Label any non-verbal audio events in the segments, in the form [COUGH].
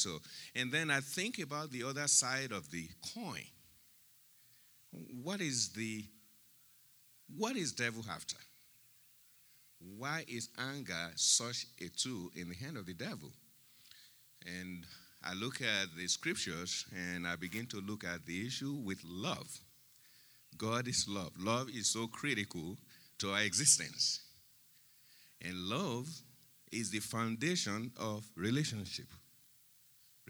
So, and then I think about the other side of the coin. What is the what is devil after? Why is anger such a tool in the hand of the devil? And I look at the scriptures and I begin to look at the issue with love. God is love. Love is so critical to our existence. And love is the foundation of relationship.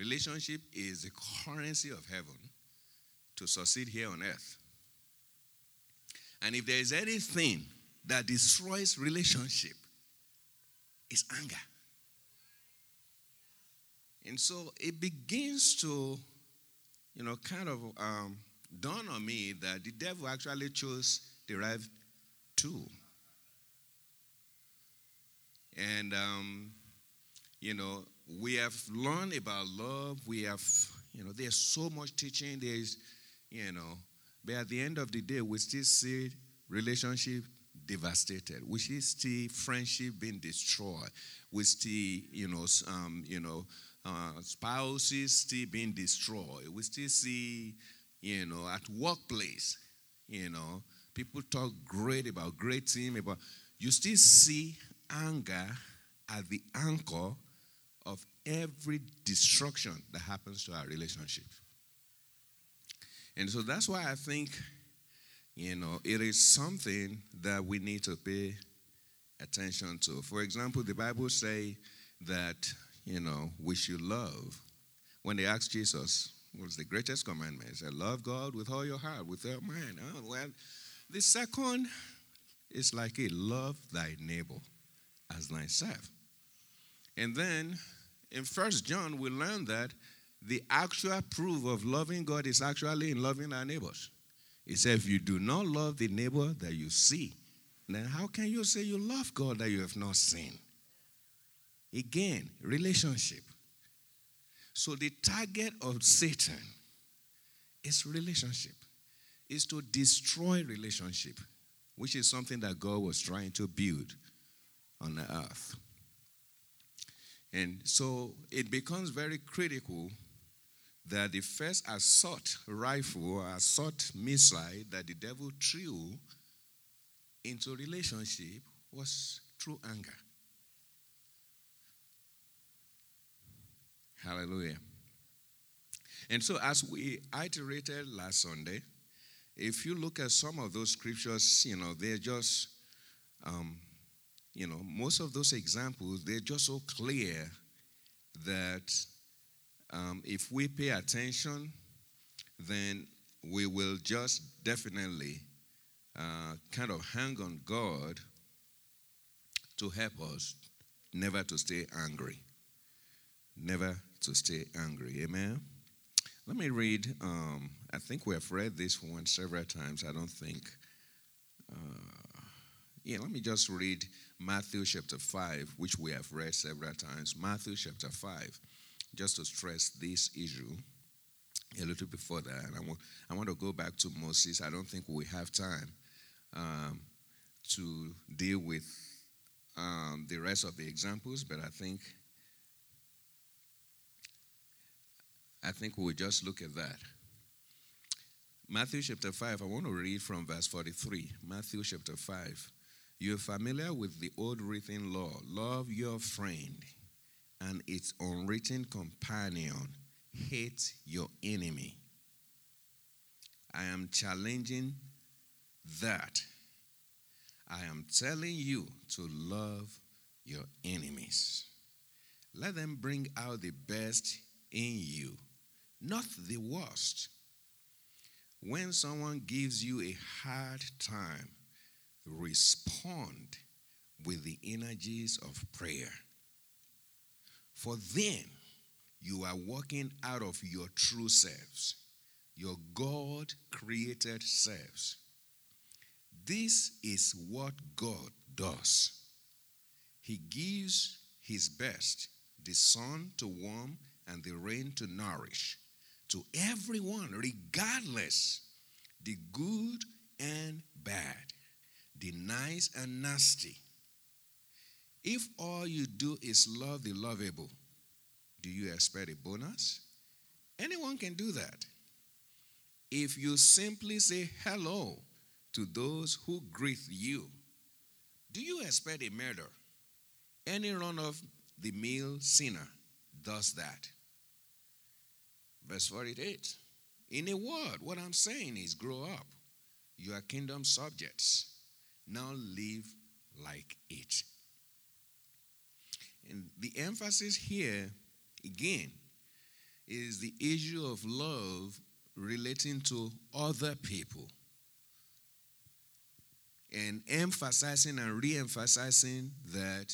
Relationship is the currency of heaven to succeed here on earth. And if there is anything that destroys relationship, it's anger. And so it begins to, you know, kind of um, dawn on me that the devil actually chose the right tool. And, um, you know, we have learned about love. We have, you know, there's so much teaching. There's, you know, but at the end of the day, we still see relationship devastated. We still see friendship being destroyed. We still, you know, um, you know, uh, spouses still being destroyed. We still see, you know, at workplace, you know, people talk great about great team, about you still see anger at the anchor of every destruction that happens to our relationship. And so that's why I think, you know, it is something that we need to pay attention to. For example, the Bible say that, you know, we should love. When they asked Jesus, what's the greatest commandment? He said, love God with all your heart, with your mind. Oh, well, the second is like a love thy neighbor as thyself. And then in First John, we learn that the actual proof of loving God is actually in loving our neighbors. He said, if you do not love the neighbor that you see, then how can you say you love God that you have not seen? Again, relationship. So the target of Satan is relationship, is to destroy relationship, which is something that God was trying to build on the earth. And so it becomes very critical that the first assault rifle or assault missile that the devil threw into relationship was through anger. Hallelujah. And so, as we iterated last Sunday, if you look at some of those scriptures, you know, they're just um, you know, most of those examples, they're just so clear that um, if we pay attention, then we will just definitely uh, kind of hang on God to help us never to stay angry. Never to stay angry. Amen. Let me read. Um, I think we have read this one several times. I don't think. Uh, yeah, let me just read Matthew chapter 5, which we have read several times. Matthew chapter 5, just to stress this issue a little before that. And I want, I want to go back to Moses. I don't think we have time um, to deal with um, the rest of the examples, but I think I think we'll just look at that. Matthew chapter 5, I want to read from verse 43. Matthew chapter 5. You're familiar with the old written law love your friend and its unwritten companion, hate your enemy. I am challenging that. I am telling you to love your enemies. Let them bring out the best in you, not the worst. When someone gives you a hard time, respond with the energies of prayer. For then you are walking out of your true selves, your God created selves. This is what God does. He gives His best, the sun to warm and the rain to nourish, to everyone, regardless the good and bad the nice and nasty. If all you do is love the lovable, Do you expect a bonus? Anyone can do that. If you simply say hello to those who greet you, do you expect a medal? Any run of the mill sinner does that. Verse 48. In a word, what I'm saying is grow up. You are kingdom subjects. Now live like it. And the emphasis here, again, is the issue of love relating to other people. And emphasizing and re emphasizing that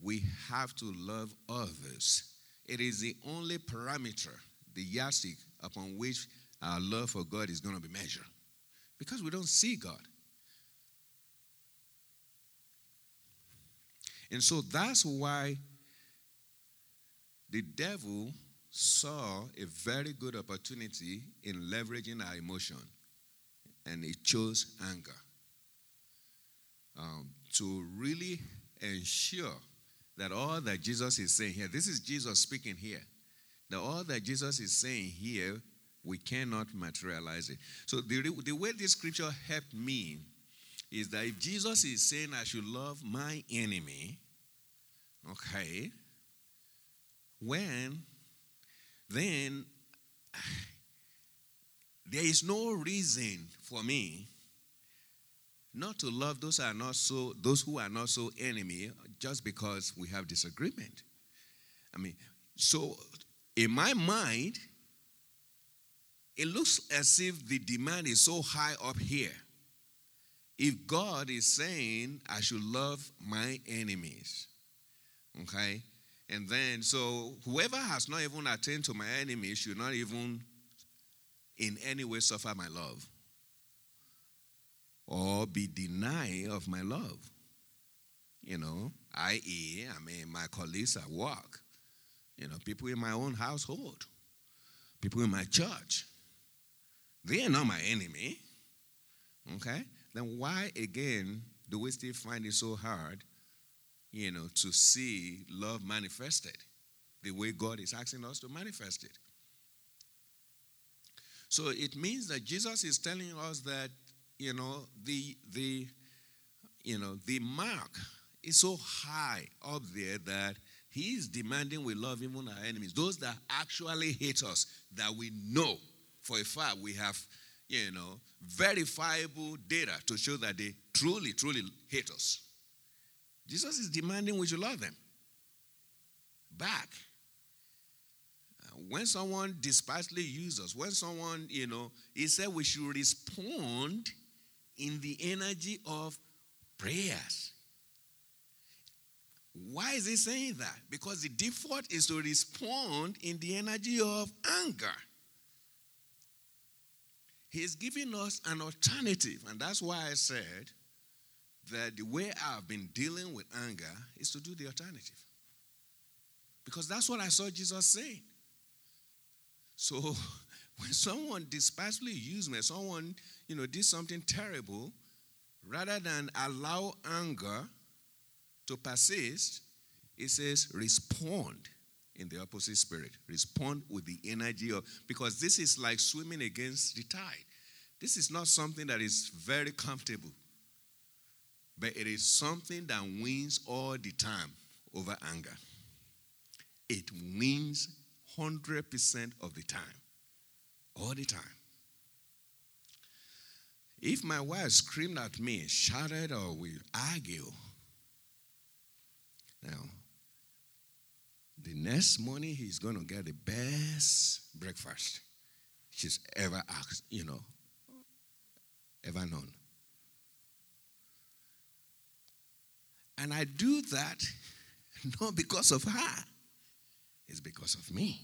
we have to love others. It is the only parameter, the yardstick, upon which our love for God is going to be measured. Because we don't see God. And so that's why the devil saw a very good opportunity in leveraging our emotion, and he chose anger um, to really ensure that all that Jesus is saying here, this is Jesus speaking here, that all that Jesus is saying here, we cannot materialize it. So the, the way this scripture helped me is that if Jesus is saying I should love my enemy, okay, when then there is no reason for me not to love those are not so those who are not so enemy just because we have disagreement. I mean, so in my mind, it looks as if the demand is so high up here. If God is saying I should love my enemies, okay, and then, so whoever has not even attained to my enemy should not even in any way suffer my love or be denied of my love. You know, i.e., I mean, my colleagues at work, you know, people in my own household, people in my church. They are not my enemy. Okay? Then why again do we still find it so hard you know, to see love manifested the way God is asking us to manifest it. So it means that Jesus is telling us that, you know, the the you know, the mark is so high up there that he is demanding we love even our enemies, those that actually hate us, that we know for a fact we have, you know, verifiable data to show that they truly, truly hate us. Jesus is demanding we should love them back. Uh, when someone despisefully uses us, when someone, you know, he said we should respond in the energy of prayers. Why is he saying that? Because the default is to respond in the energy of anger. He's giving us an alternative, and that's why I said that the way I've been dealing with anger is to do the alternative. Because that's what I saw Jesus saying. So [LAUGHS] when someone despisefully used me, someone, you know, did something terrible, rather than allow anger to persist, it says respond in the opposite spirit. Respond with the energy of, because this is like swimming against the tide. This is not something that is very comfortable. But it is something that wins all the time over anger. It wins 100% of the time. All the time. If my wife screamed at me, shouted, or we argue, now, the next morning he's going to get the best breakfast she's ever asked, you know, ever known. And I do that [LAUGHS] not because of her, it's because of me.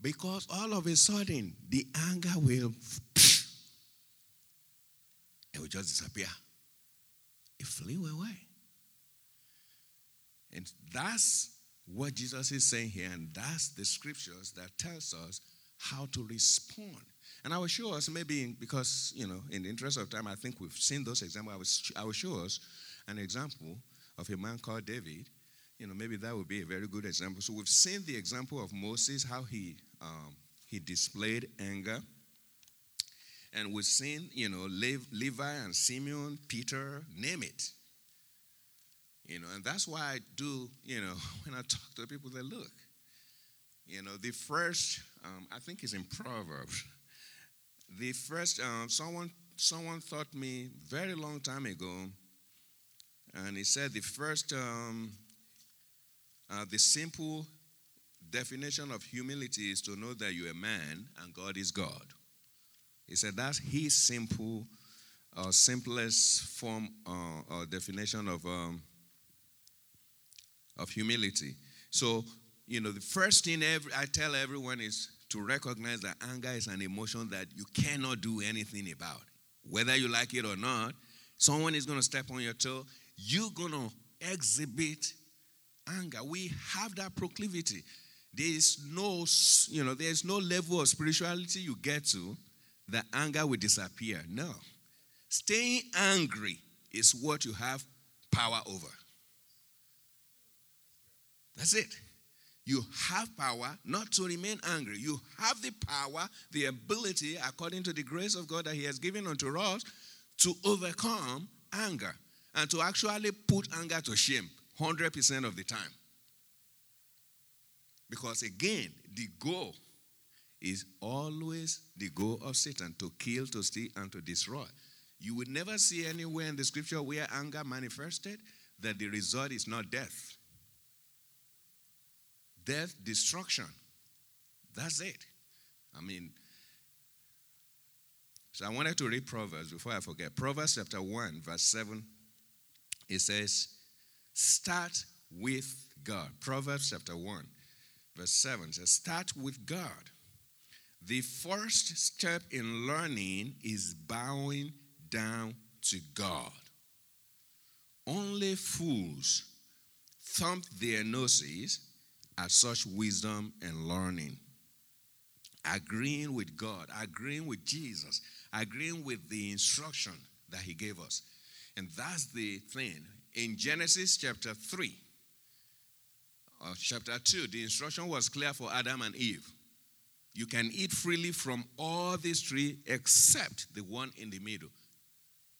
Because all of a sudden, the anger will, [SNIFFS] it will just disappear. It flew away. And that's what Jesus is saying here, and that's the scriptures that tells us how to respond and I will show us, maybe because, you know, in the interest of time, I think we've seen those examples. I will, I will show us an example of a man called David. you know, maybe that would be a very good example. So we've seen the example of Moses, how he um, he displayed anger. And we've seen, you know, Levi and Simeon, Peter, name it. You know, and that's why I do, you know, [LAUGHS] when I talk to people, they look. You know, the first, um, I think it's in Proverbs. The first, um, someone, someone taught me very long time ago, and he said the first, um, uh, the simple definition of humility is to know that you're a man and God is God. He said that's his simple, uh, simplest form uh, or definition of um, of humility. So, you know, the first thing every, I tell everyone is to recognize that anger is an emotion that you cannot do anything about. Whether you like it or not, someone is going to step on your toe. You're going to exhibit anger. We have that proclivity. There is no, you know, there is no level of spirituality you get to that anger will disappear. No. Staying angry is what you have power over. That's it. You have power not to remain angry. You have the power, the ability, according to the grace of God that He has given unto us, to overcome anger and to actually put anger to shame 100% of the time. Because again, the goal is always the goal of Satan to kill, to steal, and to destroy. You will never see anywhere in the scripture where anger manifested that the result is not death. Death, destruction. That's it. I mean, so I wanted to read Proverbs before I forget. Proverbs chapter 1, verse 7, it says, Start with God. Proverbs chapter 1, verse 7 says, Start with God. The first step in learning is bowing down to God. Only fools thump their noses at such wisdom and learning. Agreeing with God, agreeing with Jesus, agreeing with the instruction that He gave us. And that's the thing. In Genesis chapter 3, or chapter 2, the instruction was clear for Adam and Eve. You can eat freely from all these trees except the one in the middle.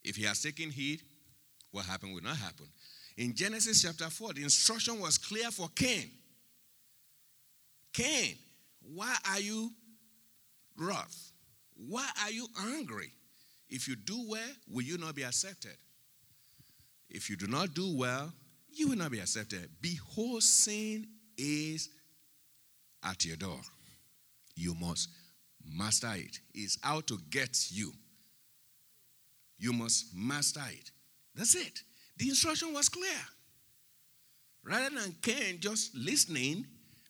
If he has taken heed, what happened will not happen. In Genesis chapter 4, the instruction was clear for Cain. Cain, why are you wroth? Why are you angry? If you do well, will you not be accepted? If you do not do well, you will not be accepted. Behold, sin is at your door. You must master it. It's out to get you. You must master it. That's it. The instruction was clear. Rather than Cain just listening,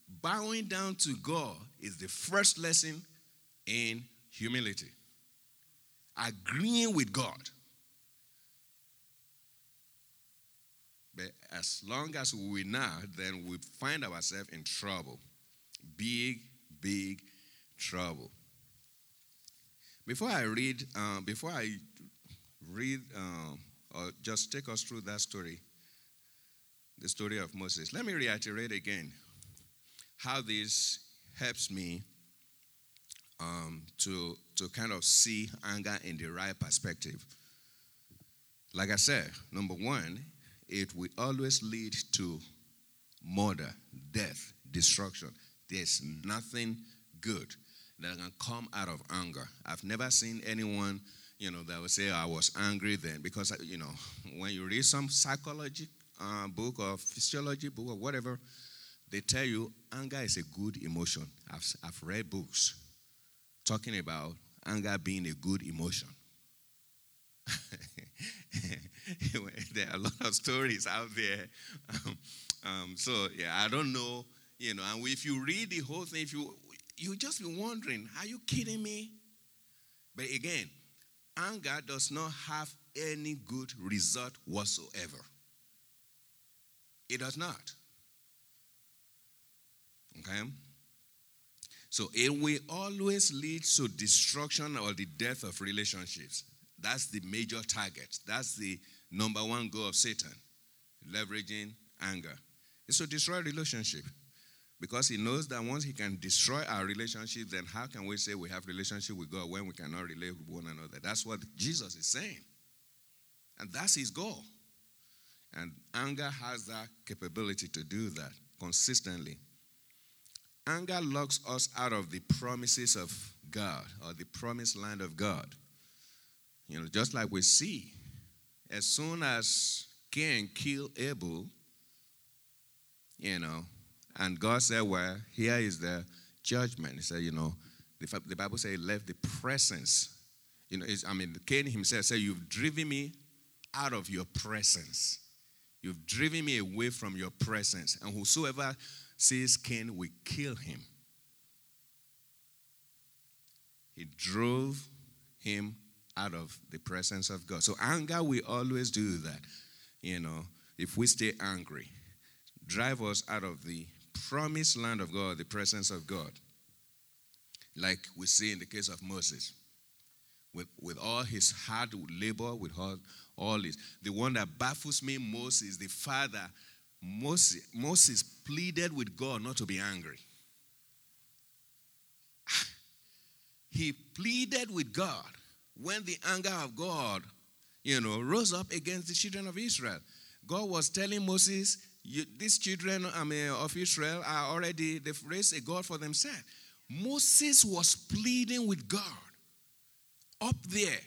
bowing down to God is the first lesson in humility. Agreeing with God. But as long as we're not, then we find ourselves in trouble. Big, big trouble. Before I read, uh, before I read, uh, or just take us through that story, the story of Moses, let me reiterate again how this helps me um, to, to kind of see anger in the right perspective. Like I said, number one, it will always lead to murder, death, destruction. There's nothing good that can come out of anger. I've never seen anyone, you know, that would say, I was angry then. Because, you know, when you read some psychology uh, book or physiology book or whatever, they tell you anger is a good emotion. I've, I've read books talking about anger being a good emotion. [LAUGHS] there are a lot of stories out there. Um, um, so yeah, I don't know, you know. And if you read the whole thing, if you you just be wondering, are you kidding me? But again, anger does not have any good result whatsoever. It does not. Okay? So it will always lead to destruction or the death of relationships. That's the major target. That's the number one goal of Satan, leveraging anger. It's to destroy relationship. Because he knows that once he can destroy our relationship, then how can we say we have relationship with God when we cannot relate with one another? That's what Jesus is saying. And that's his goal. And anger has that capability to do that consistently. Anger locks us out of the promises of God or the promised land of God. You know, just like we see, as soon as Cain killed Abel, you know, and God said, Well, here is the judgment. He said, You know, the, the Bible says he left the presence. You know, I mean, Cain himself said, You've driven me out of your presence. You've driven me away from your presence. And whosoever sees Cain will kill him. He drove him out of the presence of God. So anger we always do that. You know, if we stay angry, drive us out of the promised land of God, the presence of God. Like we see in the case of Moses. With, with all his hard labor, with all, all this. The one that baffles me most is the father. Moses, Moses pleaded with God not to be angry. he pleaded with God when the anger of God, you know, rose up against the children of Israel. God was telling Moses, these children I mean, of Israel are already, they've raised a God for themselves. Moses was pleading with God up there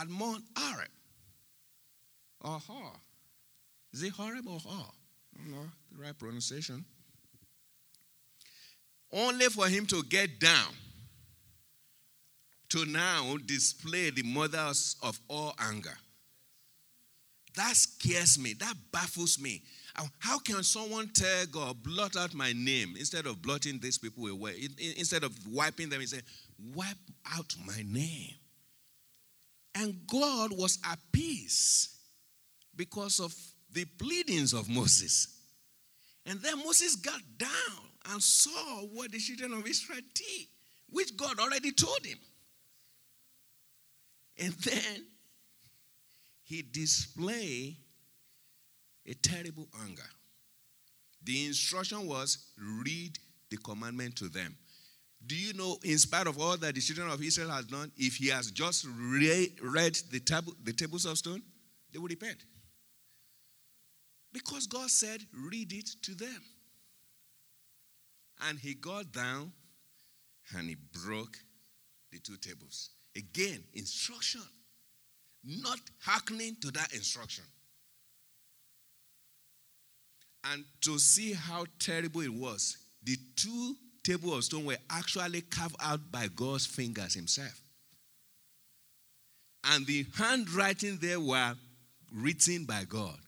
at Mount Horeb. Or Hor. Is it Horeb or oh, Hor? I don't know the right pronunciation. Only for him to get down to now display the mothers of all anger. That scares me. That baffles me. How can someone tell God, blot out my name instead of blotting these people away? Instead of wiping them, he said, wipe out my name. And God was at peace because of the pleadings of Moses. And then Moses got down and saw what the children of Israel did, which God already told him. And then he displayed a terrible anger. The instruction was read the commandment to them. Do you know, in spite of all that the children of Israel has done, if he has just re- read the, tab- the tables of stone, they will repent. Because God said, read it to them. And he got down and he broke the two tables. Again, instruction. Not hearkening to that instruction and to see how terrible it was, the two tables of stone were actually carved out by God's fingers Himself. And the handwriting there were written by God.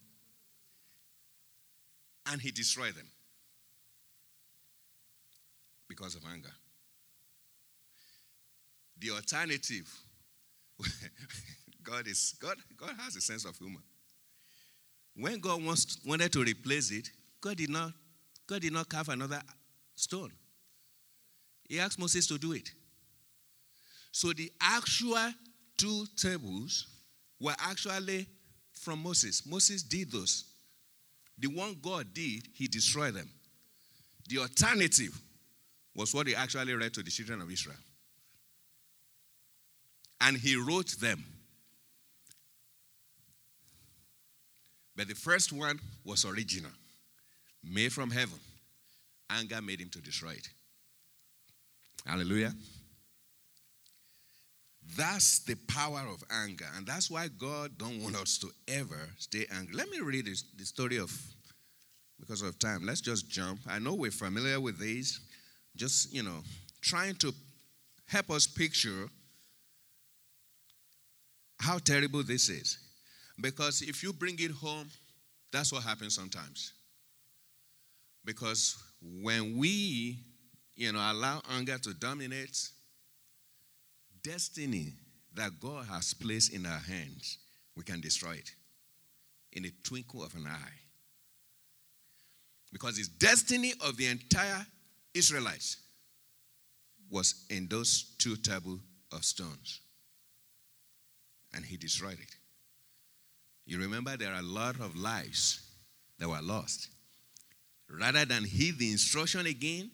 And He destroyed them because of anger. The alternative, [LAUGHS] God is God, God has a sense of humor. When God wants, wanted to replace it, God did not, God did not carve another stone. He asked Moses to do it. So the actual two tables were actually from Moses. Moses did those. The one God did, he destroyed them. The alternative was what he actually read to the children of Israel. And he wrote them But the first one was original, made from heaven. Anger made him to destroy it. Hallelujah. That's the power of anger. And that's why God don't want us to ever stay angry. Let me read this, the story of, because of time, let's just jump. I know we're familiar with these. Just, you know, trying to help us picture how terrible this is. Because if you bring it home, that's what happens sometimes. Because when we, you know, allow anger to dominate, destiny that God has placed in our hands, we can destroy it in a twinkle of an eye. Because the destiny of the entire Israelites was in those two tables of stones. And he destroyed it. You remember there are a lot of lives that were lost rather than heed the instruction again,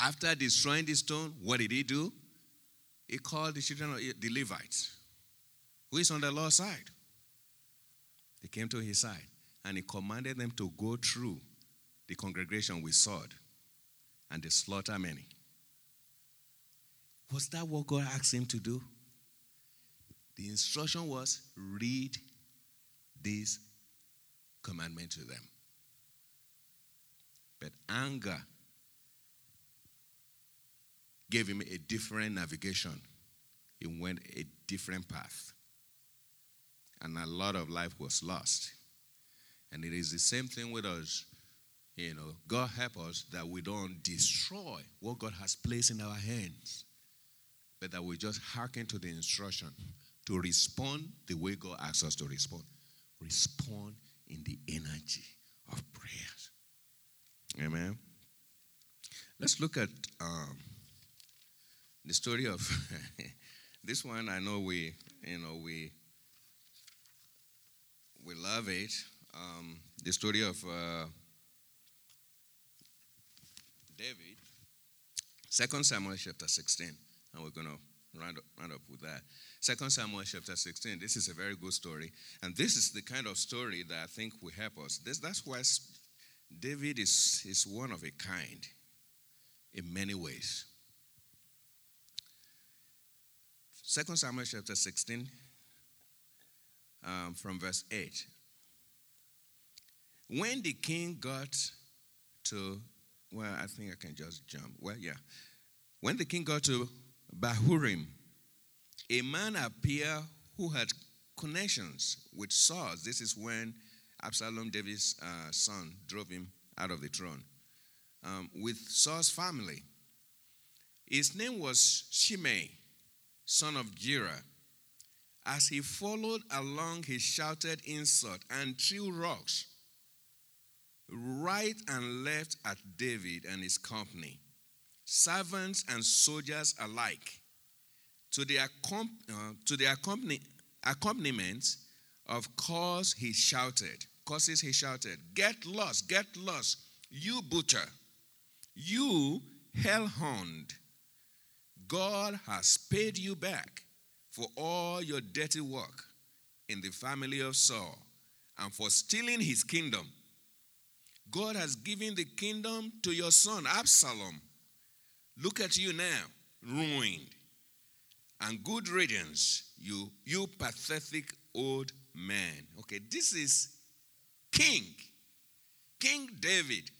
after destroying the stone, what did he do? He called the children of the Levites, who is on the Lord's side. They came to his side and he commanded them to go through the congregation with sword and they slaughter many. Was that what God asked him to do? The instruction was read this commandment to them. But anger gave him a different navigation. He went a different path. And a lot of life was lost. And it is the same thing with us. You know, God help us that we don't destroy what God has placed in our hands, but that we just hearken to the instruction to respond the way God asks us to respond. Respond in the energy of prayers. Amen. Let's look at um, the story of [LAUGHS] this one. I know we, you know, we we love it. Um, the story of uh, David, Second Samuel chapter 16, and we're going to round up, round up with that. Second Samuel chapter 16. This is a very good story, and this is the kind of story that I think will help us. This, that's why David is, is one of a kind in many ways. Second Samuel chapter 16, um, from verse 8. When the king got to, well, I think I can just jump. Well, yeah. When the king got to Bahurim, a man appeared who had connections with Saul. This is when Absalom, David's uh, son, drove him out of the throne um, with Saul's family. His name was Shimei, son of Gera. As he followed along, he shouted insult and threw rocks right and left at David and his company, servants and soldiers alike. To the, accom- uh, to the accompany- accompaniment of course he shouted, causes he shouted, Get lost, get lost, you butcher, you hellhound. God has paid you back for all your dirty work in the family of Saul and for stealing his kingdom. God has given the kingdom to your son, Absalom. Look at you now, ruined. And good riddance, you, you pathetic old man. Okay, this is King, King David.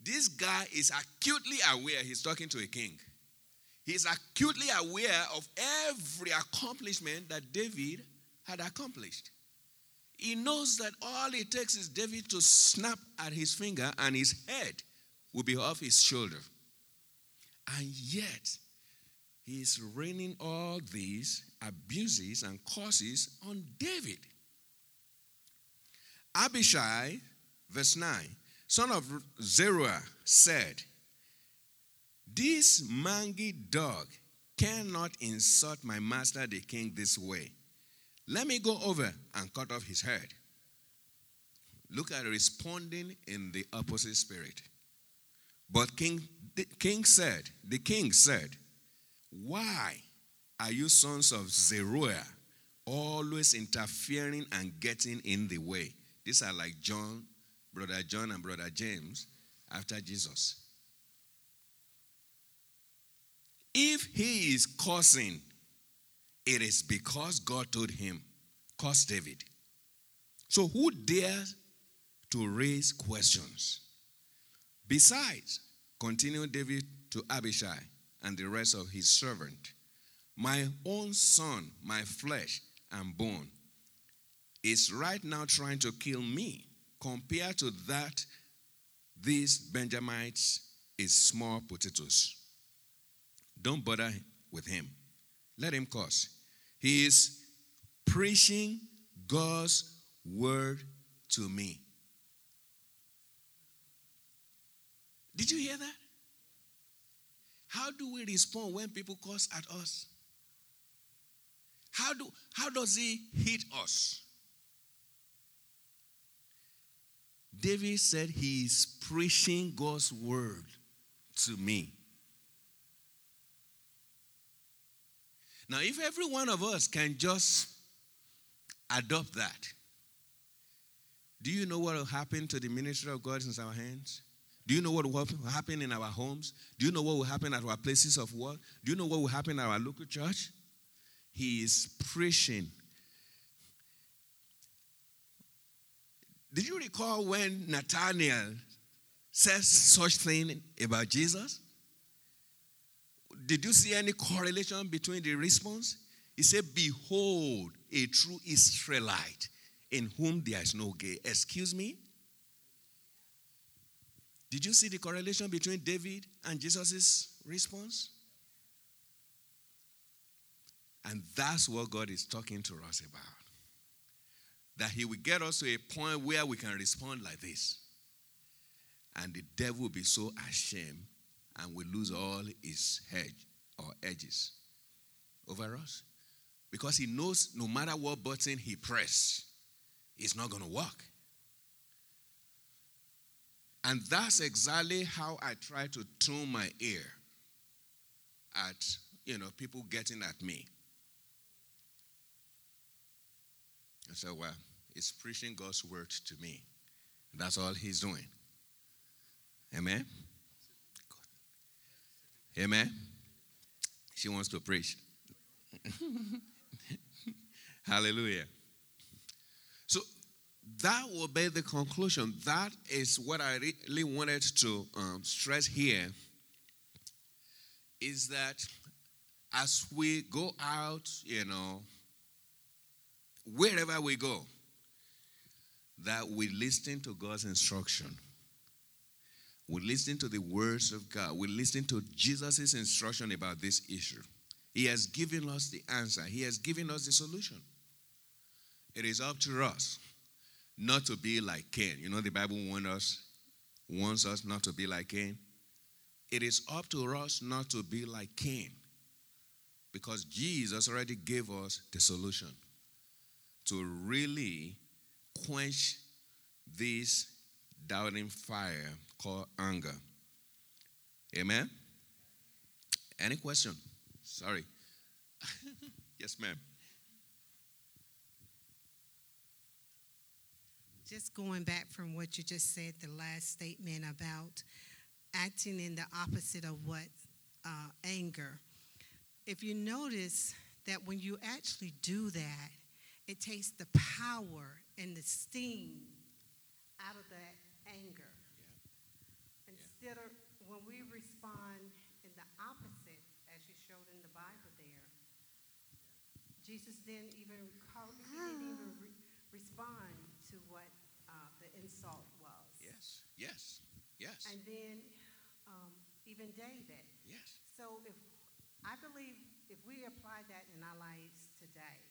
This guy is acutely aware he's talking to a king. He's acutely aware of every accomplishment that David had accomplished. He knows that all it takes is David to snap at his finger and his head will be off his shoulder. And yet, he is raining all these abuses and curses on David. Abishai, verse 9, son of Zeruiah, said, This mangy dog cannot insult my master the king this way. Let me go over and cut off his head. Look at responding in the opposite spirit. But King, the king said, the king said, Why are you sons of Zeruiah always interfering and getting in the way? These are like John, brother John, and brother James after Jesus. If he is cursing, it is because God told him, curse David. So who dares to raise questions? Besides, continued David to Abishai and the rest of his servant, my own son, my flesh and bone, is right now trying to kill me. Compared to that, these Benjamites is small potatoes. Don't bother with him. Let him curse. He is preaching God's word to me. Did you hear that? How do we respond when people curse at us? How, do, how does he hit us? David said he is preaching God's word to me. Now, if every one of us can just adopt that, do you know what will happen to the ministry of God in our hands? Do you know what will happen in our homes? Do you know what will happen at our places of work? Do you know what will happen at our local church? He is preaching. Did you recall when Nathaniel says such thing about Jesus? Did you see any correlation between the response? He said, Behold, a true Israelite in whom there is no gay. Excuse me? Did you see the correlation between David and Jesus' response? And that's what God is talking to us about. That He will get us to a point where we can respond like this. And the devil will be so ashamed and will lose all his hedge or edges over us. Because he knows no matter what button he press, it's not going to work. And that's exactly how I try to tune my ear at, you know, people getting at me. I said, well, he's preaching God's word to me. That's all he's doing. Amen? Amen? She wants to preach. [LAUGHS] Hallelujah. So that will be the conclusion. That is what I really wanted to um, stress here is that as we go out, you know, wherever we go, that we listen to God's instruction. We listen to the words of God. We listen to Jesus' instruction about this issue. He has given us the answer, He has given us the solution. It is up to us not to be like Cain. You know, the Bible warns us, wants us not to be like Cain. It is up to us not to be like Cain because Jesus already gave us the solution to really quench this doubting fire called anger. Amen? Any question? Sorry. [LAUGHS] yes, ma'am. Just going back from what you just said, the last statement about acting in the opposite of what uh, anger. If you notice that when you actually do that, it takes the power and the steam out of that. Instead of when we respond in the opposite, as you showed in the Bible there. Jesus didn't even call, he didn't even re- respond to what uh, the insult was. Yes, yes, yes. And then um, even David. Yes. So if I believe if we apply that in our lives today,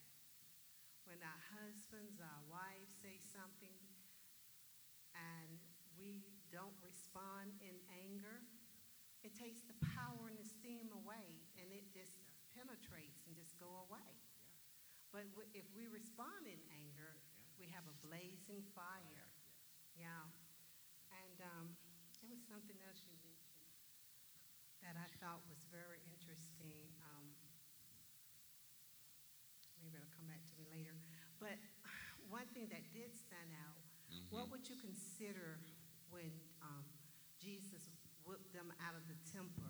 when our husbands, our wives say something, and we don't respond in anger, it takes the power and the steam away, and it just penetrates and just go away. But if we respond in anger, we have a blazing fire. Yeah. And um, there was something else you mentioned that I thought was very interesting. Um, maybe it'll come back to me later. But [SIGHS] one thing that did stand out, mm-hmm. what would you consider Jesus whipped them out of the temple?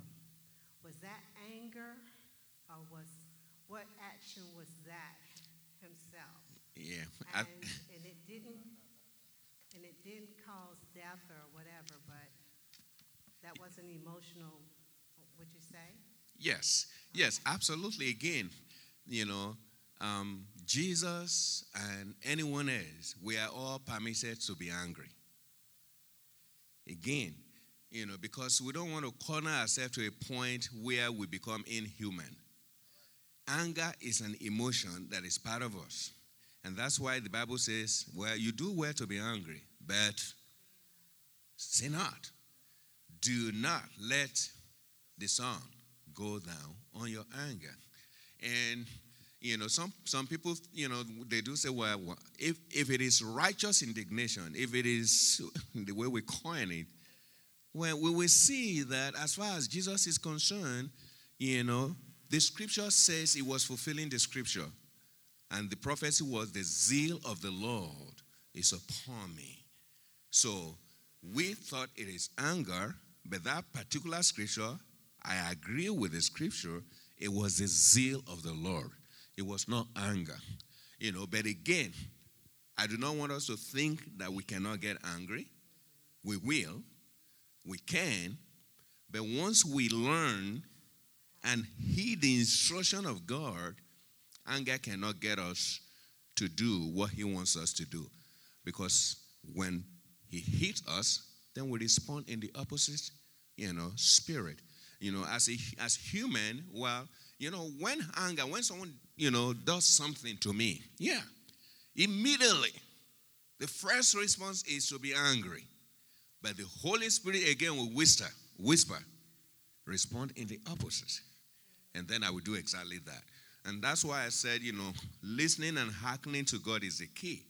Was that anger or was what action was that himself? Yeah. And, and it didn't and it didn't cause death or whatever, but that wasn't emotional, would you say? Yes, yes, absolutely. Again, you know, um, Jesus and anyone else, we are all permitted to be angry. Again, you know, because we don't want to corner ourselves to a point where we become inhuman. Anger is an emotion that is part of us. And that's why the Bible says, well, you do well to be angry, but sin not. Do not let the sun go down on your anger. And, you know, some, some people, you know, they do say, well, if, if it is righteous indignation, if it is [LAUGHS] the way we coin it, well, we will see that as far as Jesus is concerned, you know, the scripture says he was fulfilling the scripture. And the prophecy was, the zeal of the Lord is upon me. So we thought it is anger, but that particular scripture, I agree with the scripture, it was the zeal of the Lord. It was not anger. You know, but again, I do not want us to think that we cannot get angry. We will, we can, but once we learn and heed the instruction of God, anger cannot get us to do what He wants us to do. Because when He hits us, then we respond in the opposite, you know, spirit. You know, as a, as human, well, you know, when anger, when someone, you know, does something to me, yeah, immediately the first response is to be angry. But the Holy Spirit again will whisper, whisper, respond in the opposite. And then I will do exactly that. And that's why I said, you know, listening and hearkening to God is the key.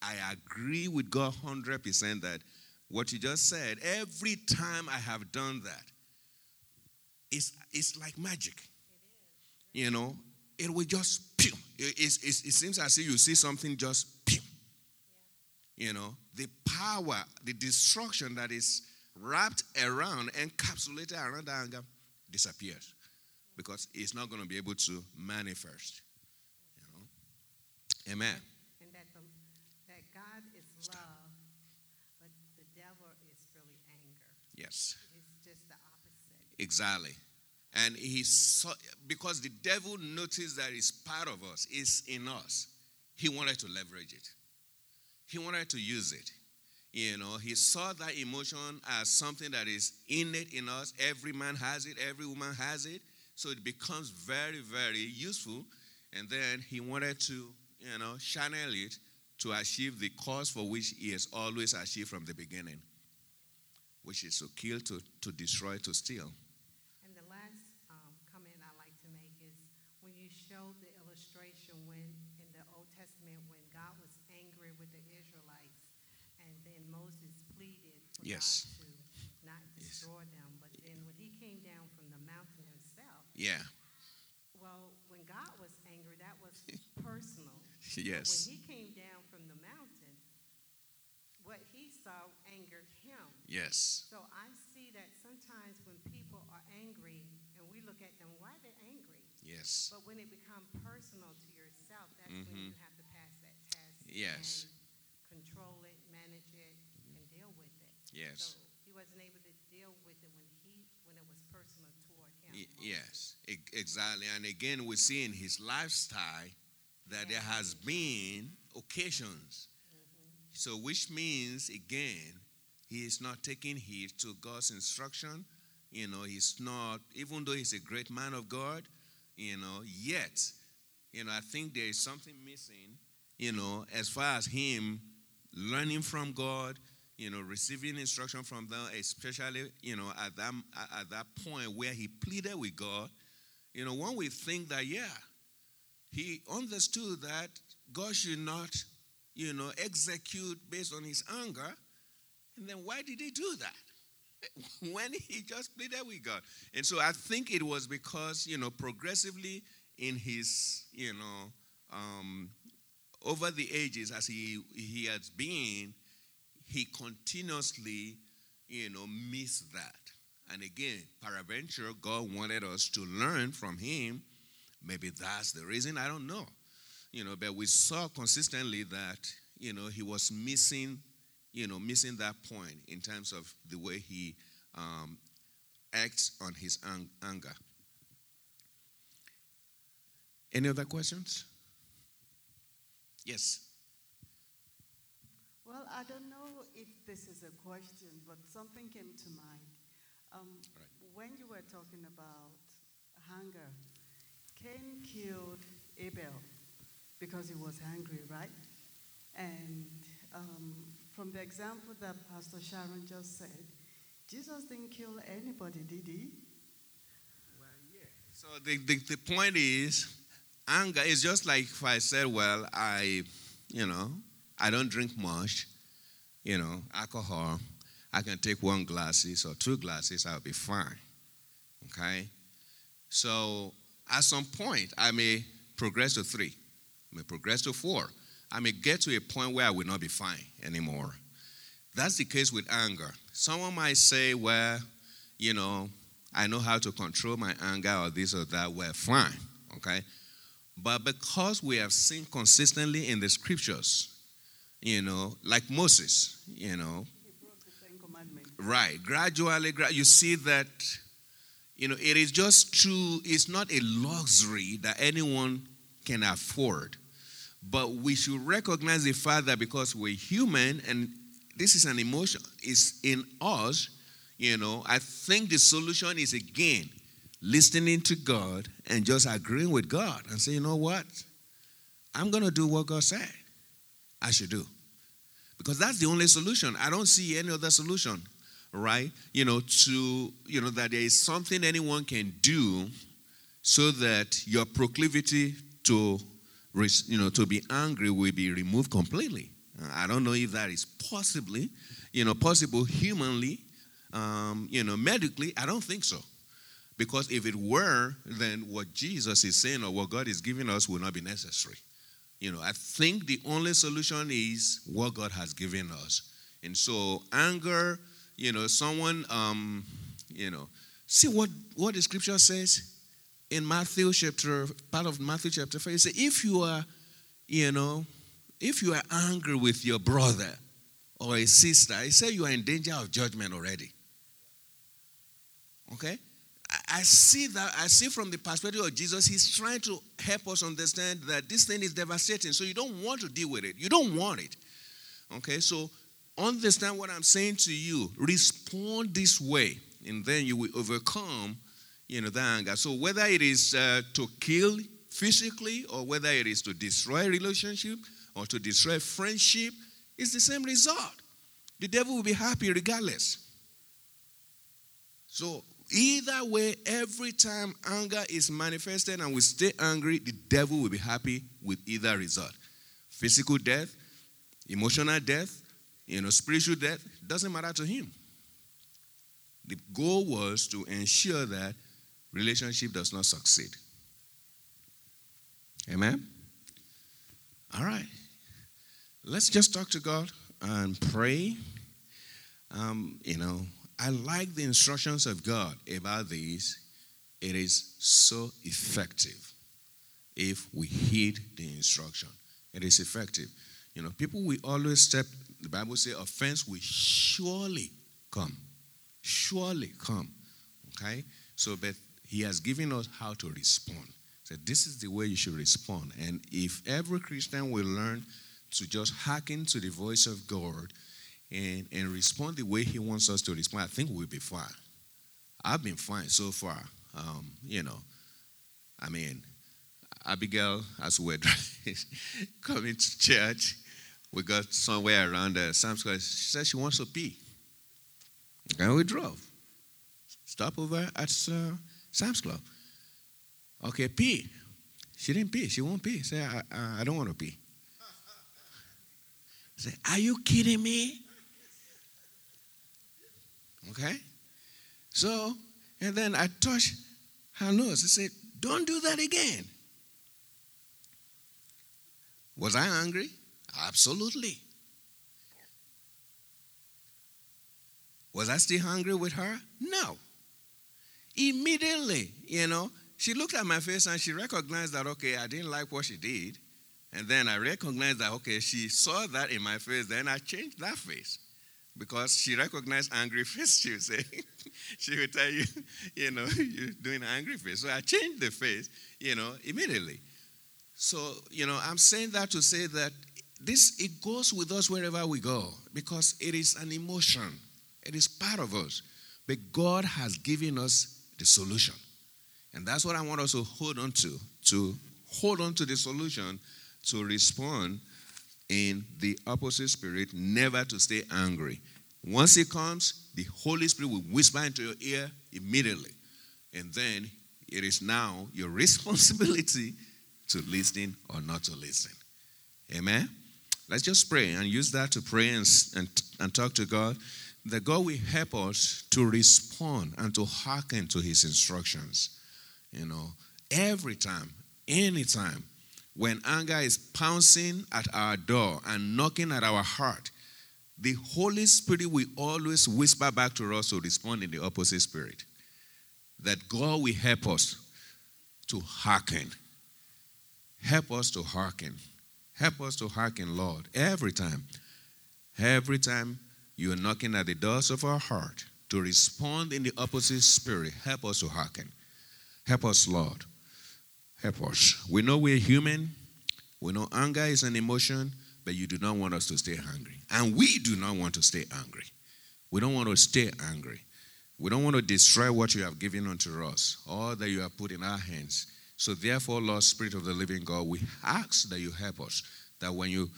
I agree with God 100% that what you just said, every time I have done that, it's, it's like magic. You know, it will just. It, it, it, it seems as if you see something just, pew. You know, the power, the destruction that is wrapped around, encapsulated around the anger disappears because it's not going to be able to manifest. You know? Amen. And that, the, that God is Stop. love, but the devil is really anger. Yes. It's just the opposite. Exactly. And he saw, because the devil noticed that it's part of us, it's in us, he wanted to leverage it. He wanted to use it. You know, he saw that emotion as something that is innate in us. Every man has it, every woman has it. So it becomes very, very useful. And then he wanted to, you know, channel it to achieve the cause for which he has always achieved from the beginning, which is to kill, to, to destroy, to steal. Yes. to not destroy them. But then when he came down from the mountain himself, Yeah. well, when God was angry, that was [LAUGHS] personal. Yes. When he came down from the mountain, what he saw angered him. Yes. So I see that sometimes when people are angry and we look at them, why they're angry? Yes. But when it becomes personal to yourself, that's when Mhm. you have to pass that test. Yes. And control it, manage it, and deal with it. Yes. So he wasn't able to deal with it when he when it was personal toward him. Y- Yes, e- exactly. And again, we see in his lifestyle that there has been occasions. Mm-hmm. So, which means, again, he is not taking heed to God's instruction. You know, he's not, even though he's a great man of God, you know, yet, you know, I think there is something missing, you know, as far as him learning from God, you know, receiving instruction from them, especially, you know, at that, at that point where he pleaded with God, you know, when we think that, yeah, he understood that God should not, you know, execute based on his anger, and then why did he do that? [LAUGHS] when he just pleaded with God. And so I think it was because, you know, progressively in his, you know, um, over the ages as he, he has been, he continuously, you know, missed that. And again, peradventure, God wanted us to learn from him. Maybe that's the reason, I don't know. You know, but we saw consistently that, you know, he was missing, you know, missing that point in terms of the way he um, acts on his ang- anger. Any other questions? Yes. Well, I don't know if this is a question, but something came to mind. Um, Right. When you were talking about hunger, Cain killed Abel because he was hungry, right? And um, from the example that Pastor Sharon just said, Jesus didn't kill anybody, did he? Well, yeah. So the, the, the point is, anger is just like if I said, well, I, you know, I don't drink much, you know, alcohol. I can take one glasses or two glasses, I'll be fine. Okay? So at some point, I may progress to three, I may progress to four. I may get to a point where I will not be fine anymore. That's the case with anger. Someone might say, well, you know, I know how to control my anger or this or that. Well, fine. Okay? But because we have seen consistently in the scriptures, you know, like Moses, you know, right, gradually, you see that, you know, it is just true, it's not a luxury that anyone can afford. But we should recognize the fact that because we're human and this is an emotion, it's in us, you know, I think the solution is again listening to God and just agreeing with God and say, you know what? I'm going to do what God said I should do. Because that's the only solution. I don't see any other solution, right? You know, to, you know, that there is something anyone can do so that your proclivity to, you know, to be angry will be removed completely. I don't know if that is possibly, you know, possible humanly, um, you know, medically. I don't think so. Because if it were, then what Jesus is saying or what God is giving us will not be necessary. You know, I think the only solution is what God has given us. And so, anger, you know, someone, um, you know, see what, what the scripture says in Matthew chapter, part of Matthew chapter 5. It says, if you are, you know, if you are angry with your brother or a sister, it says you are in danger of judgment already. Okay? I see that, I see from the perspective of Jesus, he's trying to help us understand that this thing is devastating. So you don't want to deal with it. You don't want it. Okay, so understand what I'm saying to you. Respond this way, and then you will overcome, you know, the anger. So whether it is uh, to kill physically or whether it is to destroy relationship or to destroy friendship, it's the same result. The devil will be happy regardless. So Either way, every time anger is manifested and we stay angry, the devil will be happy with either result. Physical death, emotional death, you know, spiritual death, doesn't matter to him. The goal was to ensure that relationship does not succeed. Amen? All right. Let's just talk to God and pray. Um, you know, I like the instructions of God about this. It is so effective if we heed the instruction. It is effective. You know, people will always step, the Bible says, offense will surely come. Surely come. Okay? So, but he has given us how to respond. So this is the way you should respond. And if every Christian will learn to just hearken to the voice of God and, and respond the way He wants us to respond, I think we'll be fine. I've been fine so far. Um, you know, I mean, Abigail, as we're [LAUGHS] coming to church, we got somewhere around the Sam's Club. She said she wants to pee. And we drove. Stop over at uh, Sam's Club. Okay, pee. She didn't pee. She won't pee. Say, I, I, I don't want to pee. [LAUGHS] Say, are you kidding me? Okay? So, and then I touched her nose. I said, Don't do that again. Was I angry? Absolutely. Was I still hungry with her? No. Immediately, you know, she looked at my face and she recognized that, okay, I didn't like what she did. And then I recognized that, okay, she saw that in my face. Then I changed that face because she recognized angry face. She would say, [LAUGHS] she would tell you, you know, [LAUGHS] you're doing an angry face. So I changed the face, you know, immediately. So, you know, I'm saying that to say that this, it goes with us wherever we go because it is an emotion. It is part of us. But God has given us the solution. And that's what I want us to hold on to, to hold on to the solution to respond in the opposite spirit, never to stay angry. Once it comes, the Holy Spirit will whisper into your ear immediately. And then it is now your [LAUGHS] responsibility to listen or not to listen. Amen? Let's just pray and use that to pray and, and, and talk to God. That God will help us to respond and to hearken to His instructions. You know, every time, anytime, when anger is pouncing at our door and knocking at our heart, the Holy Spirit will always whisper back to us to respond in the opposite spirit. That God will help us to hearken. Help us to hearken. Help us to hearken, Lord, every time. Every time you're knocking at the doors of our heart to respond in the opposite spirit, help us to hearken. Help us, Lord. Help us. We know we're human. We know anger is an emotion, but you do not want us to stay hungry. And we do not want to stay angry. We don't want to stay angry. We don't want to destroy what you have given unto us, all that you have put in our hands. So, therefore, Lord, Spirit of the living God, we ask that you help us, that when you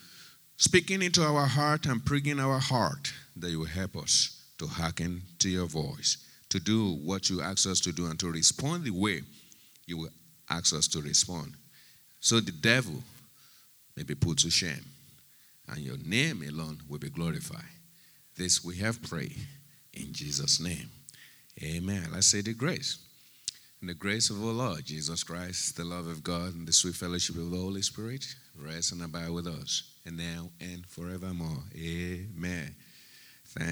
speaking into our heart and pricking our heart, that you help us to hearken to your voice, to do what you ask us to do, and to respond the way you will ask us to respond. So the devil may be put to shame, and your name alone will be glorified. This we have prayed in Jesus' name. Amen. Let's say the grace. And the grace of our Lord Jesus Christ, the love of God, and the sweet fellowship of the Holy Spirit rest and abide with us, and now and forevermore. Amen.